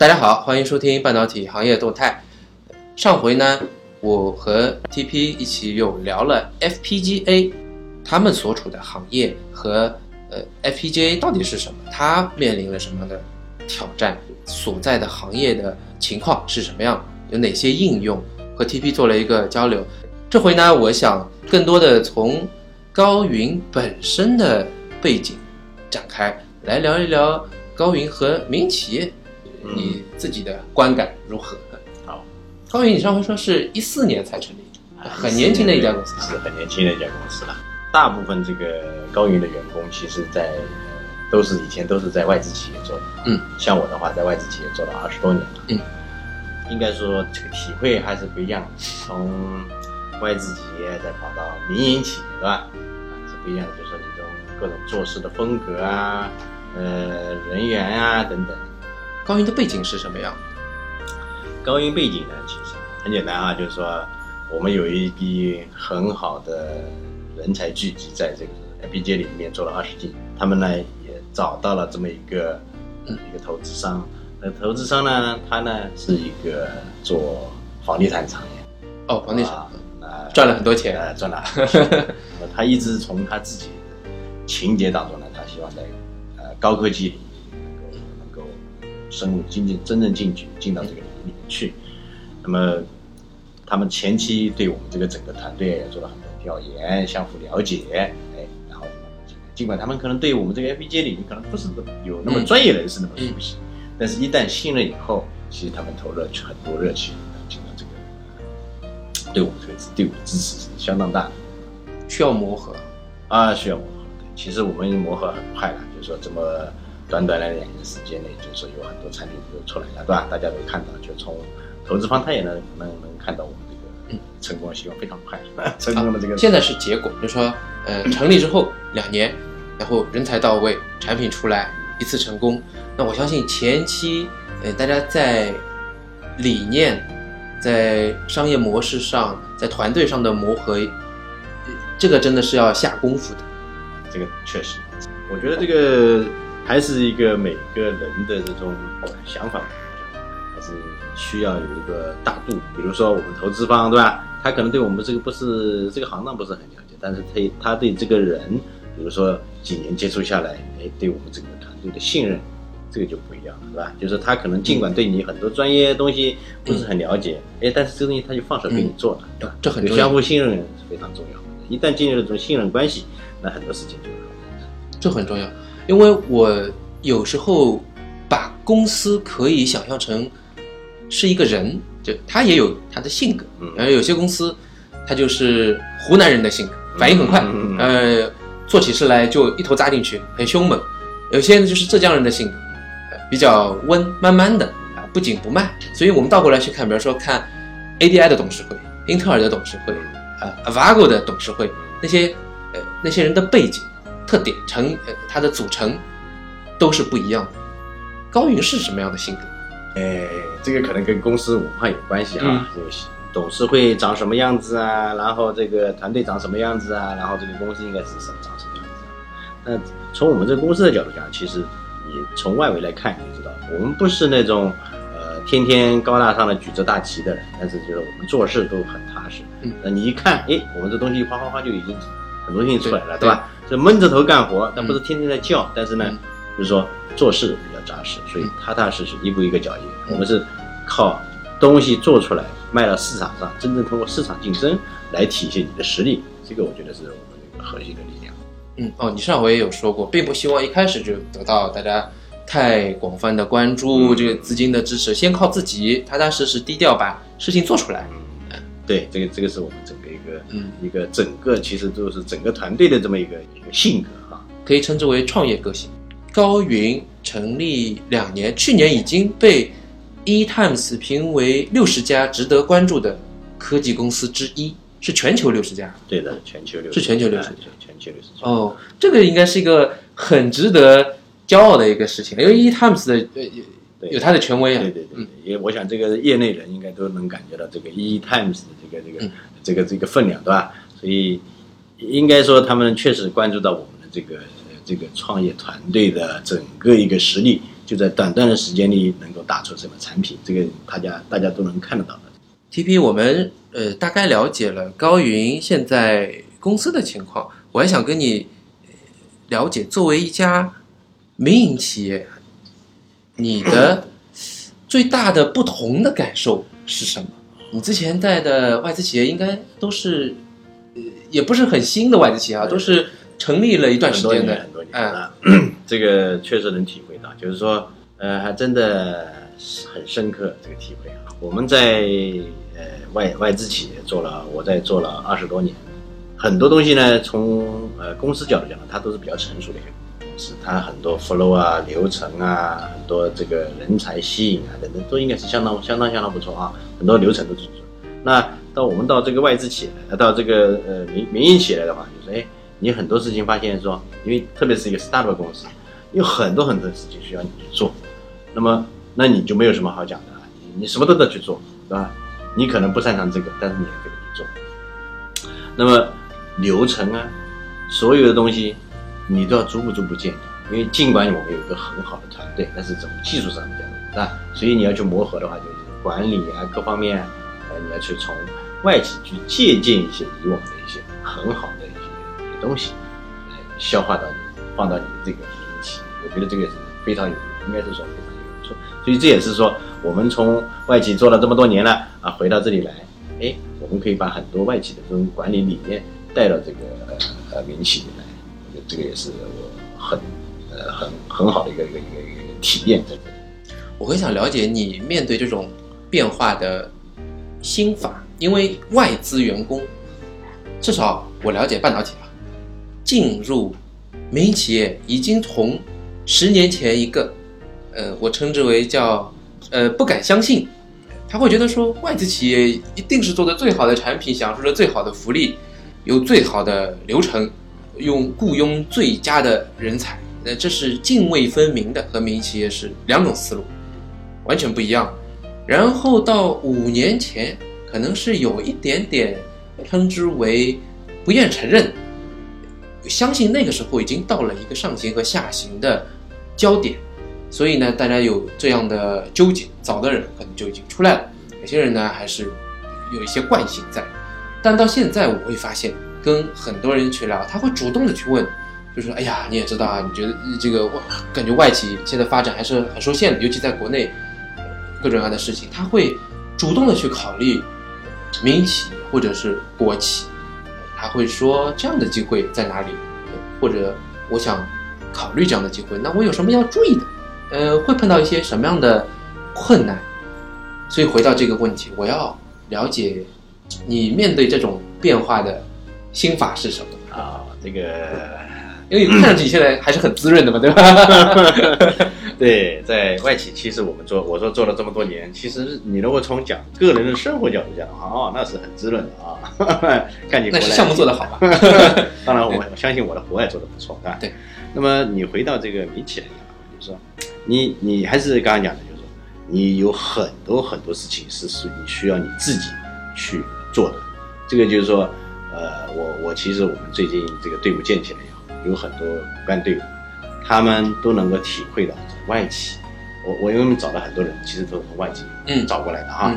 大家好，欢迎收听半导体行业动态。上回呢，我和 TP 一起又聊了 FPGA，他们所处的行业和呃 FPGA 到底是什么，它面临了什么样的挑战，所在的行业的情况是什么样，有哪些应用，和 TP 做了一个交流。这回呢，我想更多的从高云本身的背景展开来聊一聊高云和民营企业。你自己的观感如何？好，高云，你上回说是一四年才成立，很年轻的一家公司，是很年轻的一家公司了。大部分这个高云的员工，其实在都是以前都是在外资企业做的。嗯，像我的话，在外资企业做了二十多年了。嗯，应该说这个体会还是不一样。从外资企业再跑到民营企业，对吧？不一样的。就是说你这种各种做事的风格啊，呃，人员啊等等。高云的背景是什么样？高云背景呢，其实很简单啊，就是说我们有一批很好的人才聚集在这个 FPGA 里面做了二十年，他们呢也找到了这么一个一个投资商，那投资商呢，他呢是一个做房地产产业，哦，房地产啊，赚了很多钱，呃，赚了，他一直从他自己的情节当中呢，他希望在呃高科技。深入进进真正进去进到这个领域里面去，那么他们前期对我们这个整个团队也做了很多调研，相互了解，哎，然后尽管他们可能对我们这个 FPGA 领域可能不是有那么专业人士那么熟悉，但是一旦信任以后，其实他们投入了很多热情进到这个，对我们这个队伍的支持是相当大的。需要磨合啊，需要磨合。其实我们磨合很快了，就是说这么。短短的两年时间内，就是说有很多产品就出来了，对吧？大家都看到，就从投资方他也能能能看到我们这个成功的希望非常快，成功的这个。现在是结果，就是说，呃，成立之后两年，然后人才到位，产品出来，一次成功。那我相信前期，呃，大家在理念、在商业模式上、在团队上的磨合，这个真的是要下功夫的。这个确实，我觉得这个。还是一个每个人的这种想法，还是需要有一个大度。比如说我们投资方，对吧？他可能对我们这个不是这个行当不是很了解，但是他他对这个人，比如说几年接触下来，哎，对我们整个团队的信任，这个就不一样了，是吧？就是他可能尽管对你很多专业东西不是很了解，哎，但是这个东西他就放手给你做了，对吧？这很相互信任是非常重要的。一旦建立了这种信任关系，那很多事情就容易。这很重要。因为我有时候把公司可以想象成是一个人，就他也有他的性格，然后有些公司他就是湖南人的性格，反应很快，呃，做起事来就一头扎进去，很凶猛；有些呢就是浙江人的性格，比较温，慢慢的啊，不紧不慢。所以我们倒过来去看，比如说看 ADI 的董事会、英特尔的董事会、啊 Avago 的董事会，那些呃那些人的背景。特点成呃，它的组成都是不一样的。高云是什么样的性格？哎，这个可能跟公司文化有关系啊。这个董事会长什么样子啊？然后这个团队长什么样子啊？然后这个公司应该是什么长什么样子？啊那从我们这个公司的角度讲，其实你从外围来看，你就知道，我们不是那种呃天天高大上的举着大旗的人，但是就是我们做事都很踏实。嗯，那你一看，哎，我们这东西哗哗哗就已经很多东西出来了，对吧？就闷着头干活，但不是天天在叫，但是呢，就是说做事比较扎实，所以踏踏实实，一步一个脚印。我们是靠东西做出来，卖到市场上，真正通过市场竞争来体现你的实力。这个我觉得是我们一个核心的力量。嗯，哦，你上回也有说过，并不希望一开始就得到大家太广泛的关注，这个资金的支持，先靠自己踏踏实实、低调把事情做出来。嗯，对，这个这个是我们整个。嗯，一个整个其实就是整个团队的这么一个一个性格哈，可以称之为创业个性。高云成立两年，去年已经被 E Times 评为六十家值得关注的科技公司之一，是全球六十家。对的，全球六是全球六十家，全球六十家。哦，这个应该是一个很值得骄傲的一个事情，因为 E Times 的有有它的权威啊。对对对，因为我想这个业内人应该都能感觉到这个 E Times 的这个这个。这个这个分量对吧？所以应该说他们确实关注到我们的这个这个创业团队的整个一个实力，就在短短的时间里能够打出什么产品，这个大家大家都能看得到的。TP，我们呃大概了解了高云现在公司的情况，我还想跟你了解，作为一家民营企业，你的最大的不同的感受是什么？你之前在的外资企业应该都是，呃，也不是很新的外资企业啊，都是成立了一段时间的，很多年了，这个确实能体会到，就是说，呃，还真的很深刻这个体会啊。我们在呃外外资企业做了，我在做了二十多年，很多东西呢，从呃公司角度讲，它都是比较成熟的一个公司，它很多 flow 啊、流程啊、很多这个人才吸引啊等等，都应该是相当相当相当不错啊，很多流程都是。那到我们到这个外资企业，到这个呃民民营企业的话，就是哎，你很多事情发现说，因为特别是一个 startup 公司，有很多很多事情需要你去做，那么那你就没有什么好讲的。你什么都得去做，对吧？你可能不擅长这个，但是你也可以去做。那么流程啊，所有的东西你都要逐步逐步建立。因为尽管我们有一个很好的团队，但是从技术上讲，是吧？所以你要去磨合的话，就是管理啊各方面，呃，你要去从外企去借鉴一些以往的一些很好的一些东西，来消化到你，放到你这个民企。我觉得这个是非常有，应该是说非常有用处。所以这也是说。我们从外企做了这么多年了啊，回到这里来，哎，我们可以把很多外企的这种管理理念带到这个呃呃民企里来，这个也是很呃很很好的一个一个一个一个体验在这里。我很想了解你面对这种变化的心法，因为外资员工，至少我了解半导体啊，进入民营企业已经从十年前一个，呃，我称之为叫。呃，不敢相信，他会觉得说外资企业一定是做的最好的产品，享受着最好的福利，有最好的流程，用雇佣最佳的人才，那，这是泾渭分明的，和民营企业是两种思路，完全不一样。然后到五年前，可能是有一点点称之为不愿承认，相信那个时候已经到了一个上行和下行的焦点。所以呢，大家有这样的纠结，早的人可能就已经出来了，有些人呢还是有一些惯性在。但到现在，我会发现跟很多人去聊，他会主动的去问，就说：“哎呀，你也知道啊，你觉得这个外感觉外企现在发展还是很受限的，尤其在国内各种各样的事情，他会主动的去考虑民企或者是国企，他会说这样的机会在哪里，或者我想考虑这样的机会，那我有什么要注意的？”呃，会碰到一些什么样的困难？所以回到这个问题，我要了解你面对这种变化的心法是什么啊？这个，因为看上去你现在还是很滋润的嘛，对吧？对，在外企，其实我们做，我说做了这么多年，其实你如果从讲个人的生活角度讲的话，哦，那是很滋润的啊。看你那是项目做得好吧？当然，我我相信我的活也做得不错，对吧？对。那么你回到这个民企来讲，就是说。你你还是刚刚讲的，就是说，你有很多很多事情是是你需要你自己去做的。这个就是说，呃，我我其实我们最近这个队伍建起来以后，有很多骨干队伍，他们都能够体会到外企。我我因为找了很多人，其实都是从外企嗯找过来的哈。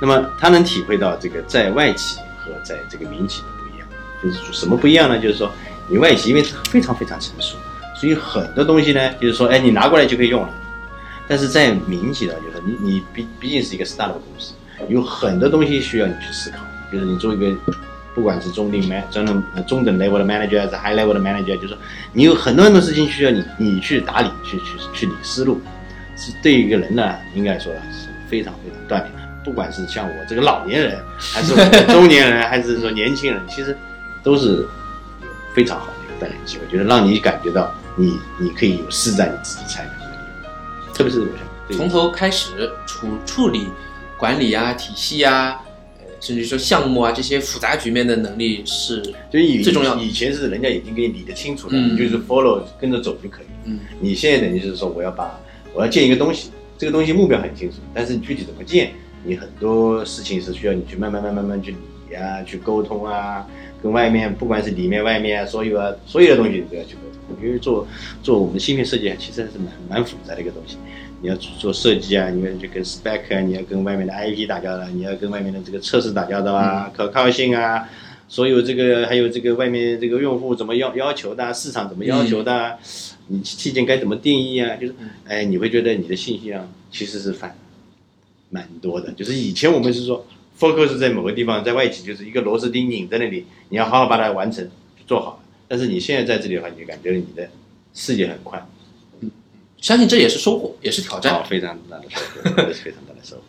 那么他能体会到这个在外企和在这个民企的不一样，就是什么不一样呢？就是说，你外企因为它非常非常成熟。所以很多东西呢，就是说，哎，你拿过来就可以用了。但是在民企呢，就是你你毕毕竟是一个 startup 公司，有很多东西需要你去思考。就是你做一个，不管是中等 man 中等中等 level 的 manager 还是 high level 的 manager，就是说你有很多很多事情需要你你去打理，去去去理思路。是对一个人呢，应该说是非常非常锻炼。不管是像我这个老年人，还是中年人，还是说年轻人，其实都是非常好的一个锻炼机会，就是让你感觉到。你你可以有施展你自己才能，特别是我想从头开始处处理管理啊、体系啊，甚至说项目啊这些复杂局面的能力是最重要。以前是人家已经给你理得清楚了，你就是 follow 跟着走就可以。嗯，你现在等于就是说我要把我要建一个东西，这个东西目标很清楚，但是你具体怎么建，你很多事情是需要你去慢慢慢慢慢去理啊，去沟通啊，跟外面不管是里面外面所有啊所有的东西你都要去沟通。因为做做我们芯片设计其实还是蛮蛮复杂的一个东西。你要去做设计啊，你要去跟 spec 啊，你要跟外面的 IP 打交道，你要跟外面的这个测试打交道啊，可靠性啊，所有这个还有这个外面这个用户怎么要要求的，市场怎么要求的，你器件该怎么定义啊？就是哎，你会觉得你的信息量其实是反蛮多的。就是以前我们是说 focus 在某个地方，在外企就是一个螺丝钉拧在那里，你要好好把它完成做好。但是你现在在这里的话，你就感觉你的视野很宽。相信这也是收获，也是挑战，非常大的收获，这是非常大的收获。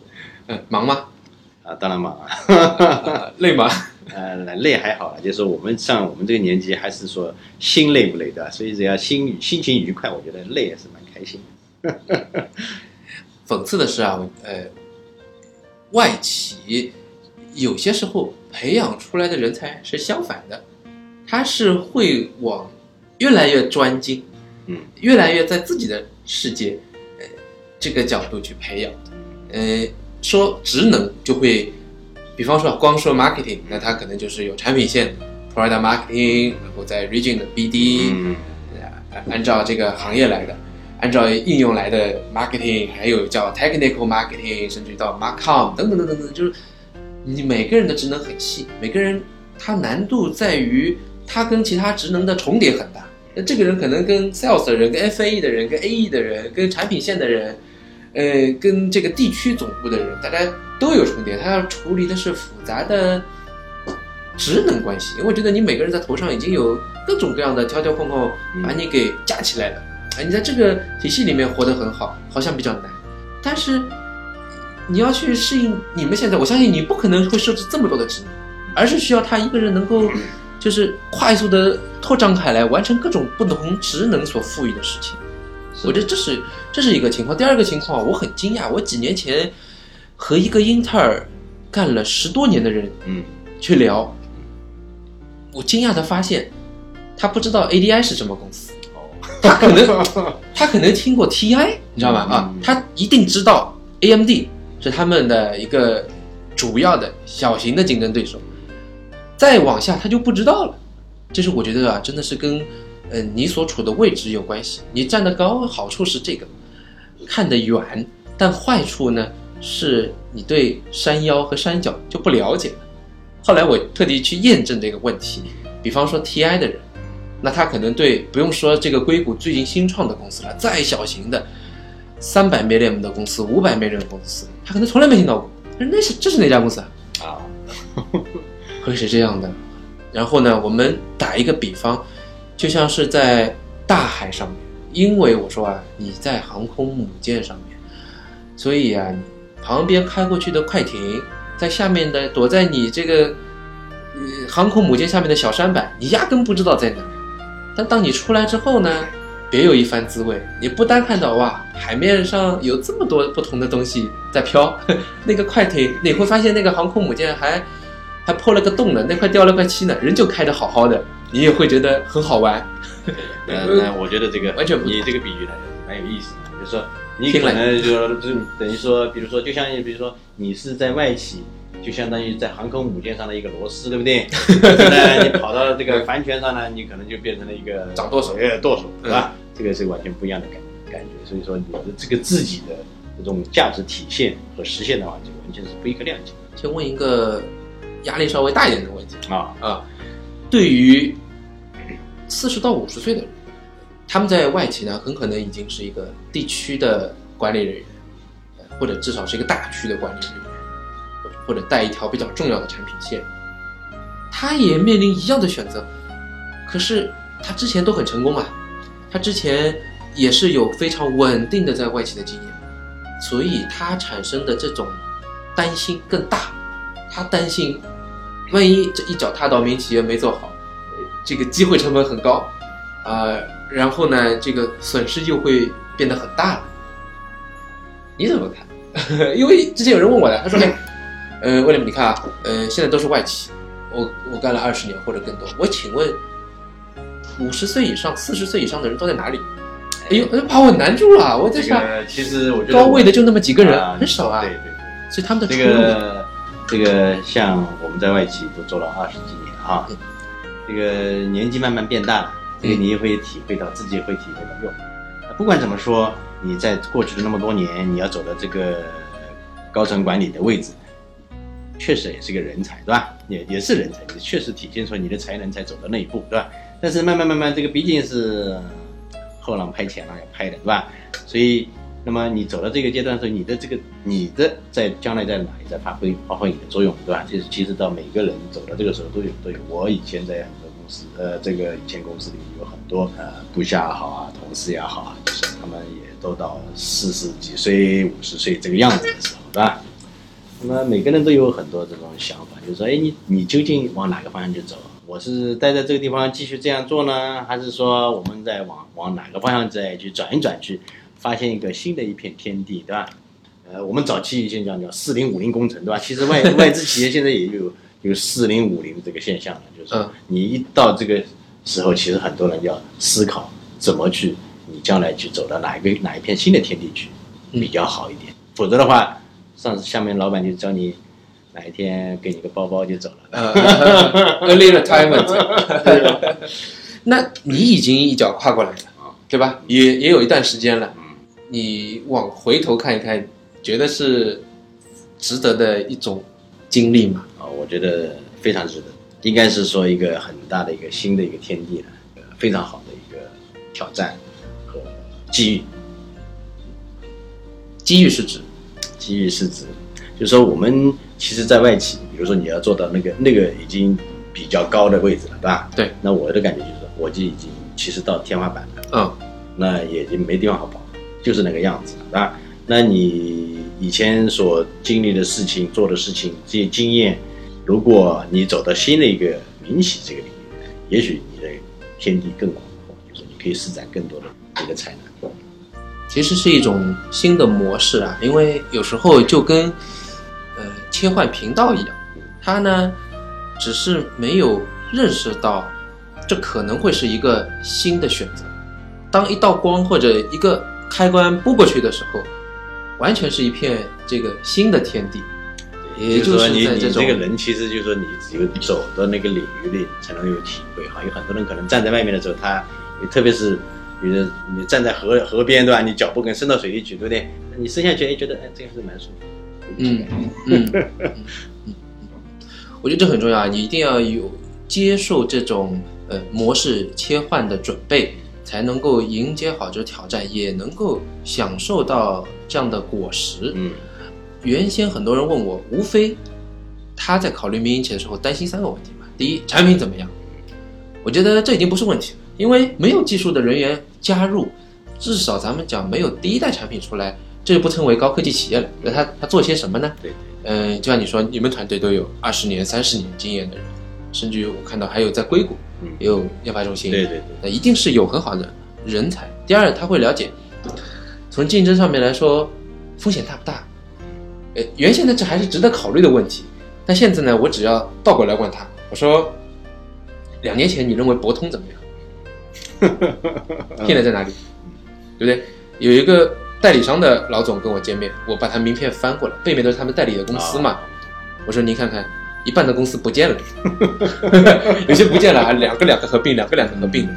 嗯，忙吗？啊，当然忙啊。累吗？呃，累还好就是说我们上我们这个年纪，还是说心累不累的，所以只要心心情愉快，我觉得累也是蛮开心的。讽刺的是啊，呃，外企有些时候培养出来的人才是相反的，他是会往越来越专精。嗯，越来越在自己的世界，呃，这个角度去培养的，呃，说职能就会，比方说光说 marketing，那他可能就是有产品线，product marketing，然后在 region 的 BD，嗯，按照这个行业来的，按照应用来的 marketing，还有叫 technical marketing，甚至到 marcom 等等等等等，就是你每个人的职能很细，每个人他难度在于他跟其他职能的重叠很大。那这个人可能跟 sales 的人、跟 FAE 的人、跟 AE 的人、跟产品线的人，呃，跟这个地区总部的人，大家都有重叠。他要处理的是复杂的职能关系，因为我觉得你每个人在头上已经有各种各样的条条框框把你给架起来了。哎，你在这个体系里面活得很好，好像比较难。但是你要去适应你们现在，我相信你不可能会设置这么多的职能，而是需要他一个人能够。就是快速的拓张开来，完成各种不同职能所赋予的事情。我觉得这是这是一个情况。第二个情况，我很惊讶，我几年前和一个英特尔干了十多年的人，嗯，去聊，我惊讶的发现，他不知道 ADI 是什么公司。哦，他可能 他可能听过 TI，你知道吧？啊，他一定知道 AMD 是他们的一个主要的小型的竞争对手。再往下，他就不知道了。这是我觉得啊，真的是跟，呃，你所处的位置有关系。你站得高，好处是这个，看得远；但坏处呢，是你对山腰和山脚就不了解了。后来我特地去验证这个问题，比方说 TI 的人，那他可能对不用说这个硅谷最近新创的公司了，再小型的三百 million 的公司、五百 million 的公司，他可能从来没听到过。那是这是哪家公司啊？啊。会是这样的，然后呢，我们打一个比方，就像是在大海上面，因为我说啊，你在航空母舰上面，所以啊，旁边开过去的快艇，在下面的躲在你这个呃航空母舰下面的小舢板，你压根不知道在哪。但当你出来之后呢，别有一番滋味。你不单看到哇，海面上有这么多不同的东西在飘，那个快艇，你会发现那个航空母舰还。还破了个洞呢，那块掉了块漆呢，人就开的好好的，你也会觉得很好玩。那我觉得这个完全不你这个比喻呢蛮有意思的，就是说你可能就就等于说，比如说就像比如说你是在外企，就相当于在航空母舰上的一个螺丝，对不对？那你跑到这个帆船上呢，你可能就变成了一个掌舵手，哎，舵手，是吧？这个是完全不一样的感感觉。所以说你的这个自己的这种价值体现和实现的话，就完全是不一个量级。先问一个。压力稍微大一点的问题。啊。啊，对于四十到五十岁的人，他们在外企呢，很可能已经是一个地区的管理人员，或者至少是一个大区的管理人员，或者带一条比较重要的产品线，他也面临一样的选择，可是他之前都很成功啊，他之前也是有非常稳定的在外企的经验，所以他产生的这种担心更大。他担心，万一这一脚踏到民营企业没做好，这个机会成本很高，啊，然后呢，这个损失就会变得很大了。你怎么看？因为之前有人问我的，他说：“哎，呃，威廉，你看啊，呃，现在都是外企，我我干了二十年或者更多，我请问，五十岁以上、四十岁以上的人都在哪里？”哎呦，把我难住了，我在想，其实我觉得高位的就那么几个人，很少啊。对对对，所以他们的这个。这个像我们们在外企都做了二十几年啊，这个年纪慢慢变大了，这个你也会体会到，自己也会体会到哟。不管怎么说，你在过去的那么多年，你要走到这个高层管理的位置，确实也是个人才，对吧？也也是人才，也确实体现出你的才能才走到那一步，对吧？但是慢慢慢慢，这个毕竟是后浪拍前浪要拍的，对吧？所以。那么你走到这个阶段的时候，你的这个你的在将来在哪里在发挥发挥你的作用，对吧？其实其实到每个人走到这个时候都有都有。我以前在很多公司，呃，这个以前公司里有很多呃部下也好啊，同事也好啊，就是他们也都到四十几岁、五十岁这个样子的时候，对吧？那么每个人都有很多这种想法，就是说，哎，你你究竟往哪个方向去走？我是待在这个地方继续这样做呢，还是说我们在往往哪个方向再去转一转去？发现一个新的一片天地，对吧？呃，我们早期以前讲叫“四零五零工程”，对吧？其实外 外资企业现在也有有“四零五零”这个现象了，就是你一到这个时候，其实很多人要思考怎么去，你将来去走到哪一个哪一片新的天地去比较好一点。否则的话，上次下面老板就叫你哪一天给你个包包就走了，early retirement。那你已经一脚跨过来了。对吧？也也有一段时间了，你往回头看一看，觉得是值得的一种经历嘛？啊，我觉得非常值得，应该是说一个很大的一个新的一个天地了，非常好的一个挑战和机遇。机遇是指，机遇是指，就是说我们其实，在外企，比如说你要做到那个那个已经比较高的位置了，对吧？对。那我的感觉就是，我就已经其实到天花板了。嗯，那也就没地方好跑，就是那个样子啊。那你以前所经历的事情、做的事情这些经验，如果你走到新的一个民企这个领域，也许你的天地更广阔，就是你可以施展更多的一个才能。其实是一种新的模式啊，因为有时候就跟呃切换频道一样，他呢只是没有认识到这可能会是一个新的选择。当一道光或者一个开关拨过去的时候，完全是一片这个新的天地。也就是说，你你这个人，其实就是说，你只有走到那个领域里才能有体会哈。有很多人可能站在外面的时候，他，特别是，比如你站在河河边对吧？你脚步跟伸到水里去，对不对？你伸下去，哎，觉得哎，这样是蛮舒服。嗯嗯嗯嗯，我觉得这很重要啊！你一定要有接受这种呃模式切换的准备。才能够迎接好这挑战，也能够享受到这样的果实。嗯，原先很多人问我，无非他在考虑民营企业的时候担心三个问题嘛。第一，产品怎么样？我觉得这已经不是问题了，因为没有技术的人员加入，至少咱们讲没有第一代产品出来，这就不称为高科技企业了。那他他做些什么呢？对，嗯，就像你说，你们团队都有二十年、三十年经验的人，甚至于我看到还有在硅谷。也有研发中心，对对对，那一定是有很好的人才。第二，他会了解，从竞争上面来说，风险大不大？呃，原先呢这还是值得考虑的问题，但现在呢，我只要倒过来问他，我说，两年前你认为博通怎么样？现在在哪里？对不对？有一个代理商的老总跟我见面，我把他名片翻过来，背面都是他们代理的公司嘛。我说您看看。一半的公司不见了，有些不见了啊，两个两个合并，两个两个合并，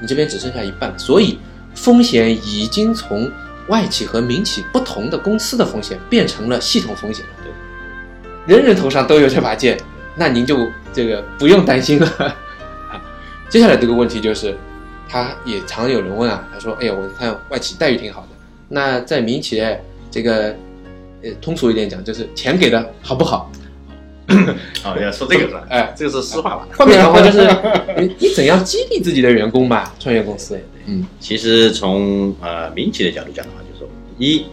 你这边只剩下一半，所以风险已经从外企和民企不同的公司的风险变成了系统风险。人人头上都有这把剑，那您就这个不用担心了。接下来这个问题就是，他也常有人问啊，他说：“哎呀，我看外企待遇挺好的，那在民企这个，呃，通俗一点讲，就是钱给的好不好？”哦，要说这个是吧？哎，这个是实话吧？换面的话就是你你怎样激励自己的员工吧？创业公司，嗯，其实从呃民企的角度讲的话，就是说一，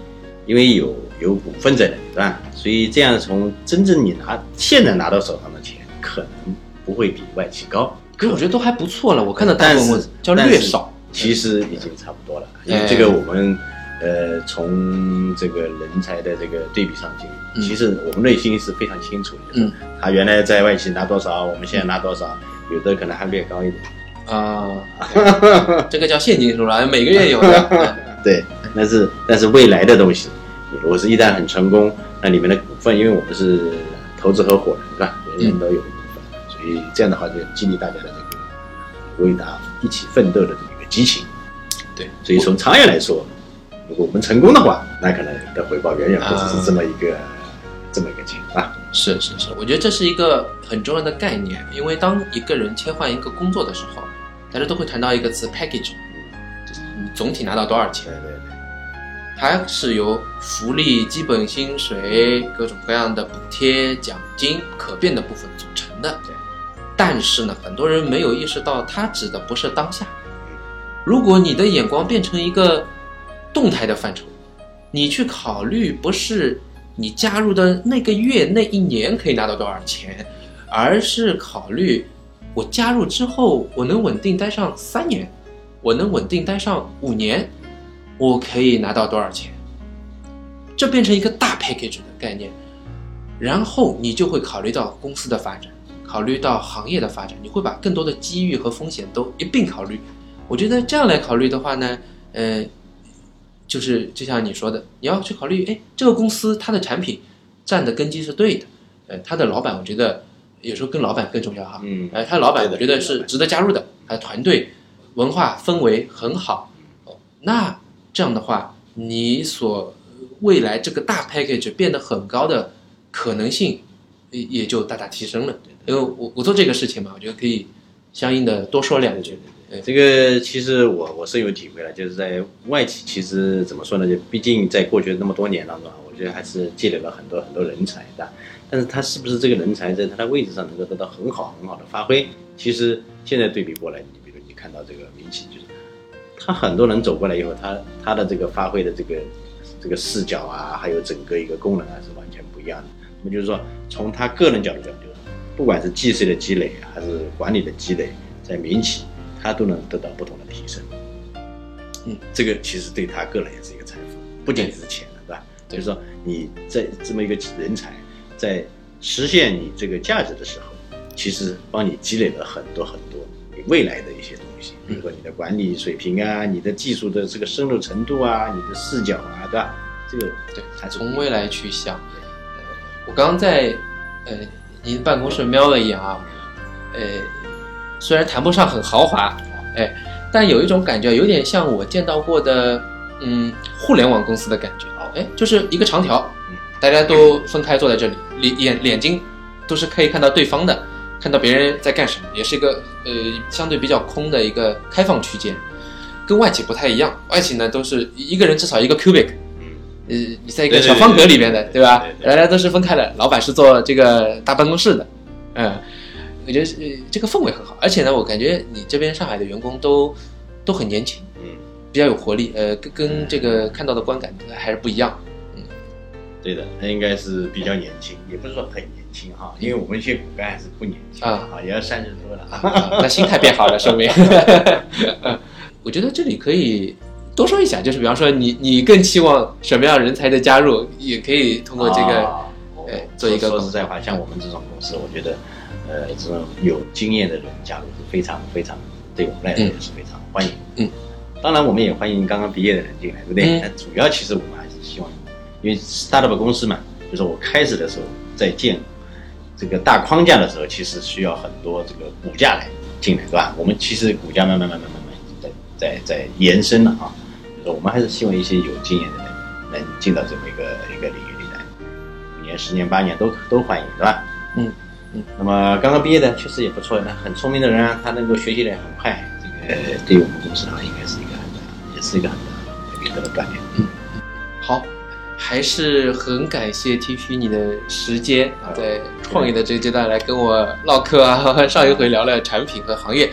因为有有股份在里，对吧？所以这样从真正你拿现在拿到手上的钱，可能不会比外企高。可我觉得都还不错了。我看到大部分叫略少，其实已经差不多了。因为这个我们。呃，从这个人才的这个对比上讲，其实我们内心是非常清楚的。嗯，他原来在外企拿多少，我们现在拿多少，有的可能还略高一点。啊，这个叫现金收入，每个月有的。对，但是但是未来的东西，如果是一旦很成功，那里面的股份，因为我们是投资合伙人，是吧？人人都有一部分，所以这样的话就激励大家的这个为达一起奋斗的这么一个激情。对，所以从长远来说，如果我们成功的话，那可能的回报远远不只是这么一个、这么一个钱啊。是是是，我觉得这是一个很重要的概念，因为当一个人切换一个工作的时候，大家都会谈到一个词 package，就是你总体拿到多少钱对。对对，它是由福利、基本薪水、各种各样的补贴、奖金、可变的部分组成的。对，但是呢，很多人没有意识到，它指的不是当下。如果你的眼光变成一个动态的范畴，你去考虑不是你加入的那个月、那一年可以拿到多少钱，而是考虑我加入之后，我能稳定待上三年，我能稳定待上五年，我可以拿到多少钱？这变成一个大 package 的概念，然后你就会考虑到公司的发展，考虑到行业的发展，你会把更多的机遇和风险都一并考虑。我觉得这样来考虑的话呢，呃，就是就像你说的，你要去考虑，哎，这个公司它的产品站的根基是对的，呃，他的老板，我觉得有时候跟老板更重要哈，嗯呃，他老板我觉得是值得加入的，他的团队文化氛围很好，哦，那这样的话，你所未来这个大 package 变得很高的可能性也也就大大提升了。因为我我做这个事情嘛，我觉得可以相应的多说两句。呃这个其实我我深有体会了，就是在外企，其实怎么说呢？就毕竟在过去那么多年当中啊，我觉得还是积累了很多很多人才的。但是他是不是这个人才在他的位置上能够得到很好很好的发挥？其实现在对比过来，你比如你看到这个民企，就是他很多人走过来以后，他他的这个发挥的这个这个视角啊，还有整个一个功能啊，是完全不一样的。那么就是说，从他个人角度讲，就是不管是技术的积累还是管理的积累，在民企他都能得到不同的提升。嗯，这个其实对他个人也是一个财富，不仅仅是钱了，对吧？对就是说你在这么一个人才在实现你这个价值的时候，其实帮你积累了很多很多你未来的一些东西，比如说你的管理水平啊，你的技术的这个深入程度啊，你的视角啊，对吧？这个对还是从未来去想。呃，我刚刚在呃您办公室瞄了一眼啊，呃，虽然谈不上很豪华，哎，但有一种感觉，有点像我见到过的，嗯，互联网公司的感觉。哎，就是一个长条嗯，大家都分开坐在这里，脸眼眼睛都是可以看到对方的，看到别人在干什么，也是一个呃相对比较空的一个开放区间。跟外企不太一样，外企呢都是一个人至少一个 cubic，嗯呃，你在一个小方格里面的，对对吧大家都是分开的，老板是做这个大办公室的，嗯，我觉得呃这个氛围很好，而且呢，我感觉你这边上海的员工都都很年轻，嗯，比较有活力，呃，跟跟这个看到的观感还是不一样。嗯对的，他应该是比较年轻，也不是说很年轻哈，因为我们一些骨干还是不年轻啊也要三十多了。啊那心态变好了，说明。我觉得这里可以多说一下，就是比方说你你更期望什么样人才的加入，也可以通过这个。啊哎做一个说实在话，像我们这种公司，我觉得，呃，这种有经验的人加入是非常非常，对我们来说也是非常欢迎。嗯，当然我们也欢迎刚刚毕业的人进来，对不对？嗯但主要其实我们还是希望，因为 startup 公司嘛，就是我开始的时候在建这个大框架的时候，其实需要很多这个骨架来进来，对吧？我们其实骨架慢慢慢慢慢慢在在在延伸了啊，就是我们还是希望一些有经验的人能进到这么一个一个领域里来。五年、十年、八年都都欢迎，对吧？嗯嗯。那么刚刚毕业的确实也不错，那很聪明的人啊，他能够学习的很快，这个对于我们公司的话，应该是一个很大，也是一个很大的一个锻炼。嗯好，还是很感谢 T P 你的时间啊，在创业的这个阶段来跟我唠嗑啊。上一回聊了产品和行业，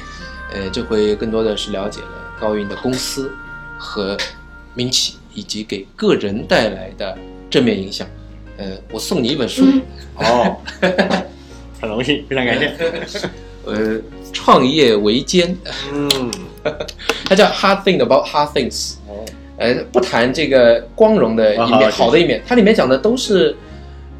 呃，这回更多的是了解了高云的公司和民企，以及给个人带来的正面影响。呃，我送你一本书，哦，很荣幸，非常感谢。呃，创业维艰，嗯，它叫 Hard Thing About Hard Things。哦，呃，不谈这个光荣的一面、啊好好的一面，它里面讲的都是，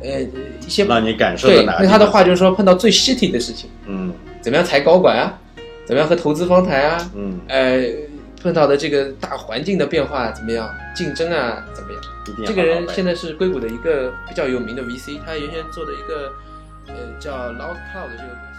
呃，一些让你感受到对，那他的话就是说，碰到最 shitty 的事情，嗯。怎么样裁高管啊，怎么样和投资方谈啊，嗯，呃，碰到的这个大环境的变化怎么样，竞争啊怎么样？这个人现在是硅谷的一个比较有名的 VC，他原先做的一个呃叫 Loud Cloud 这个。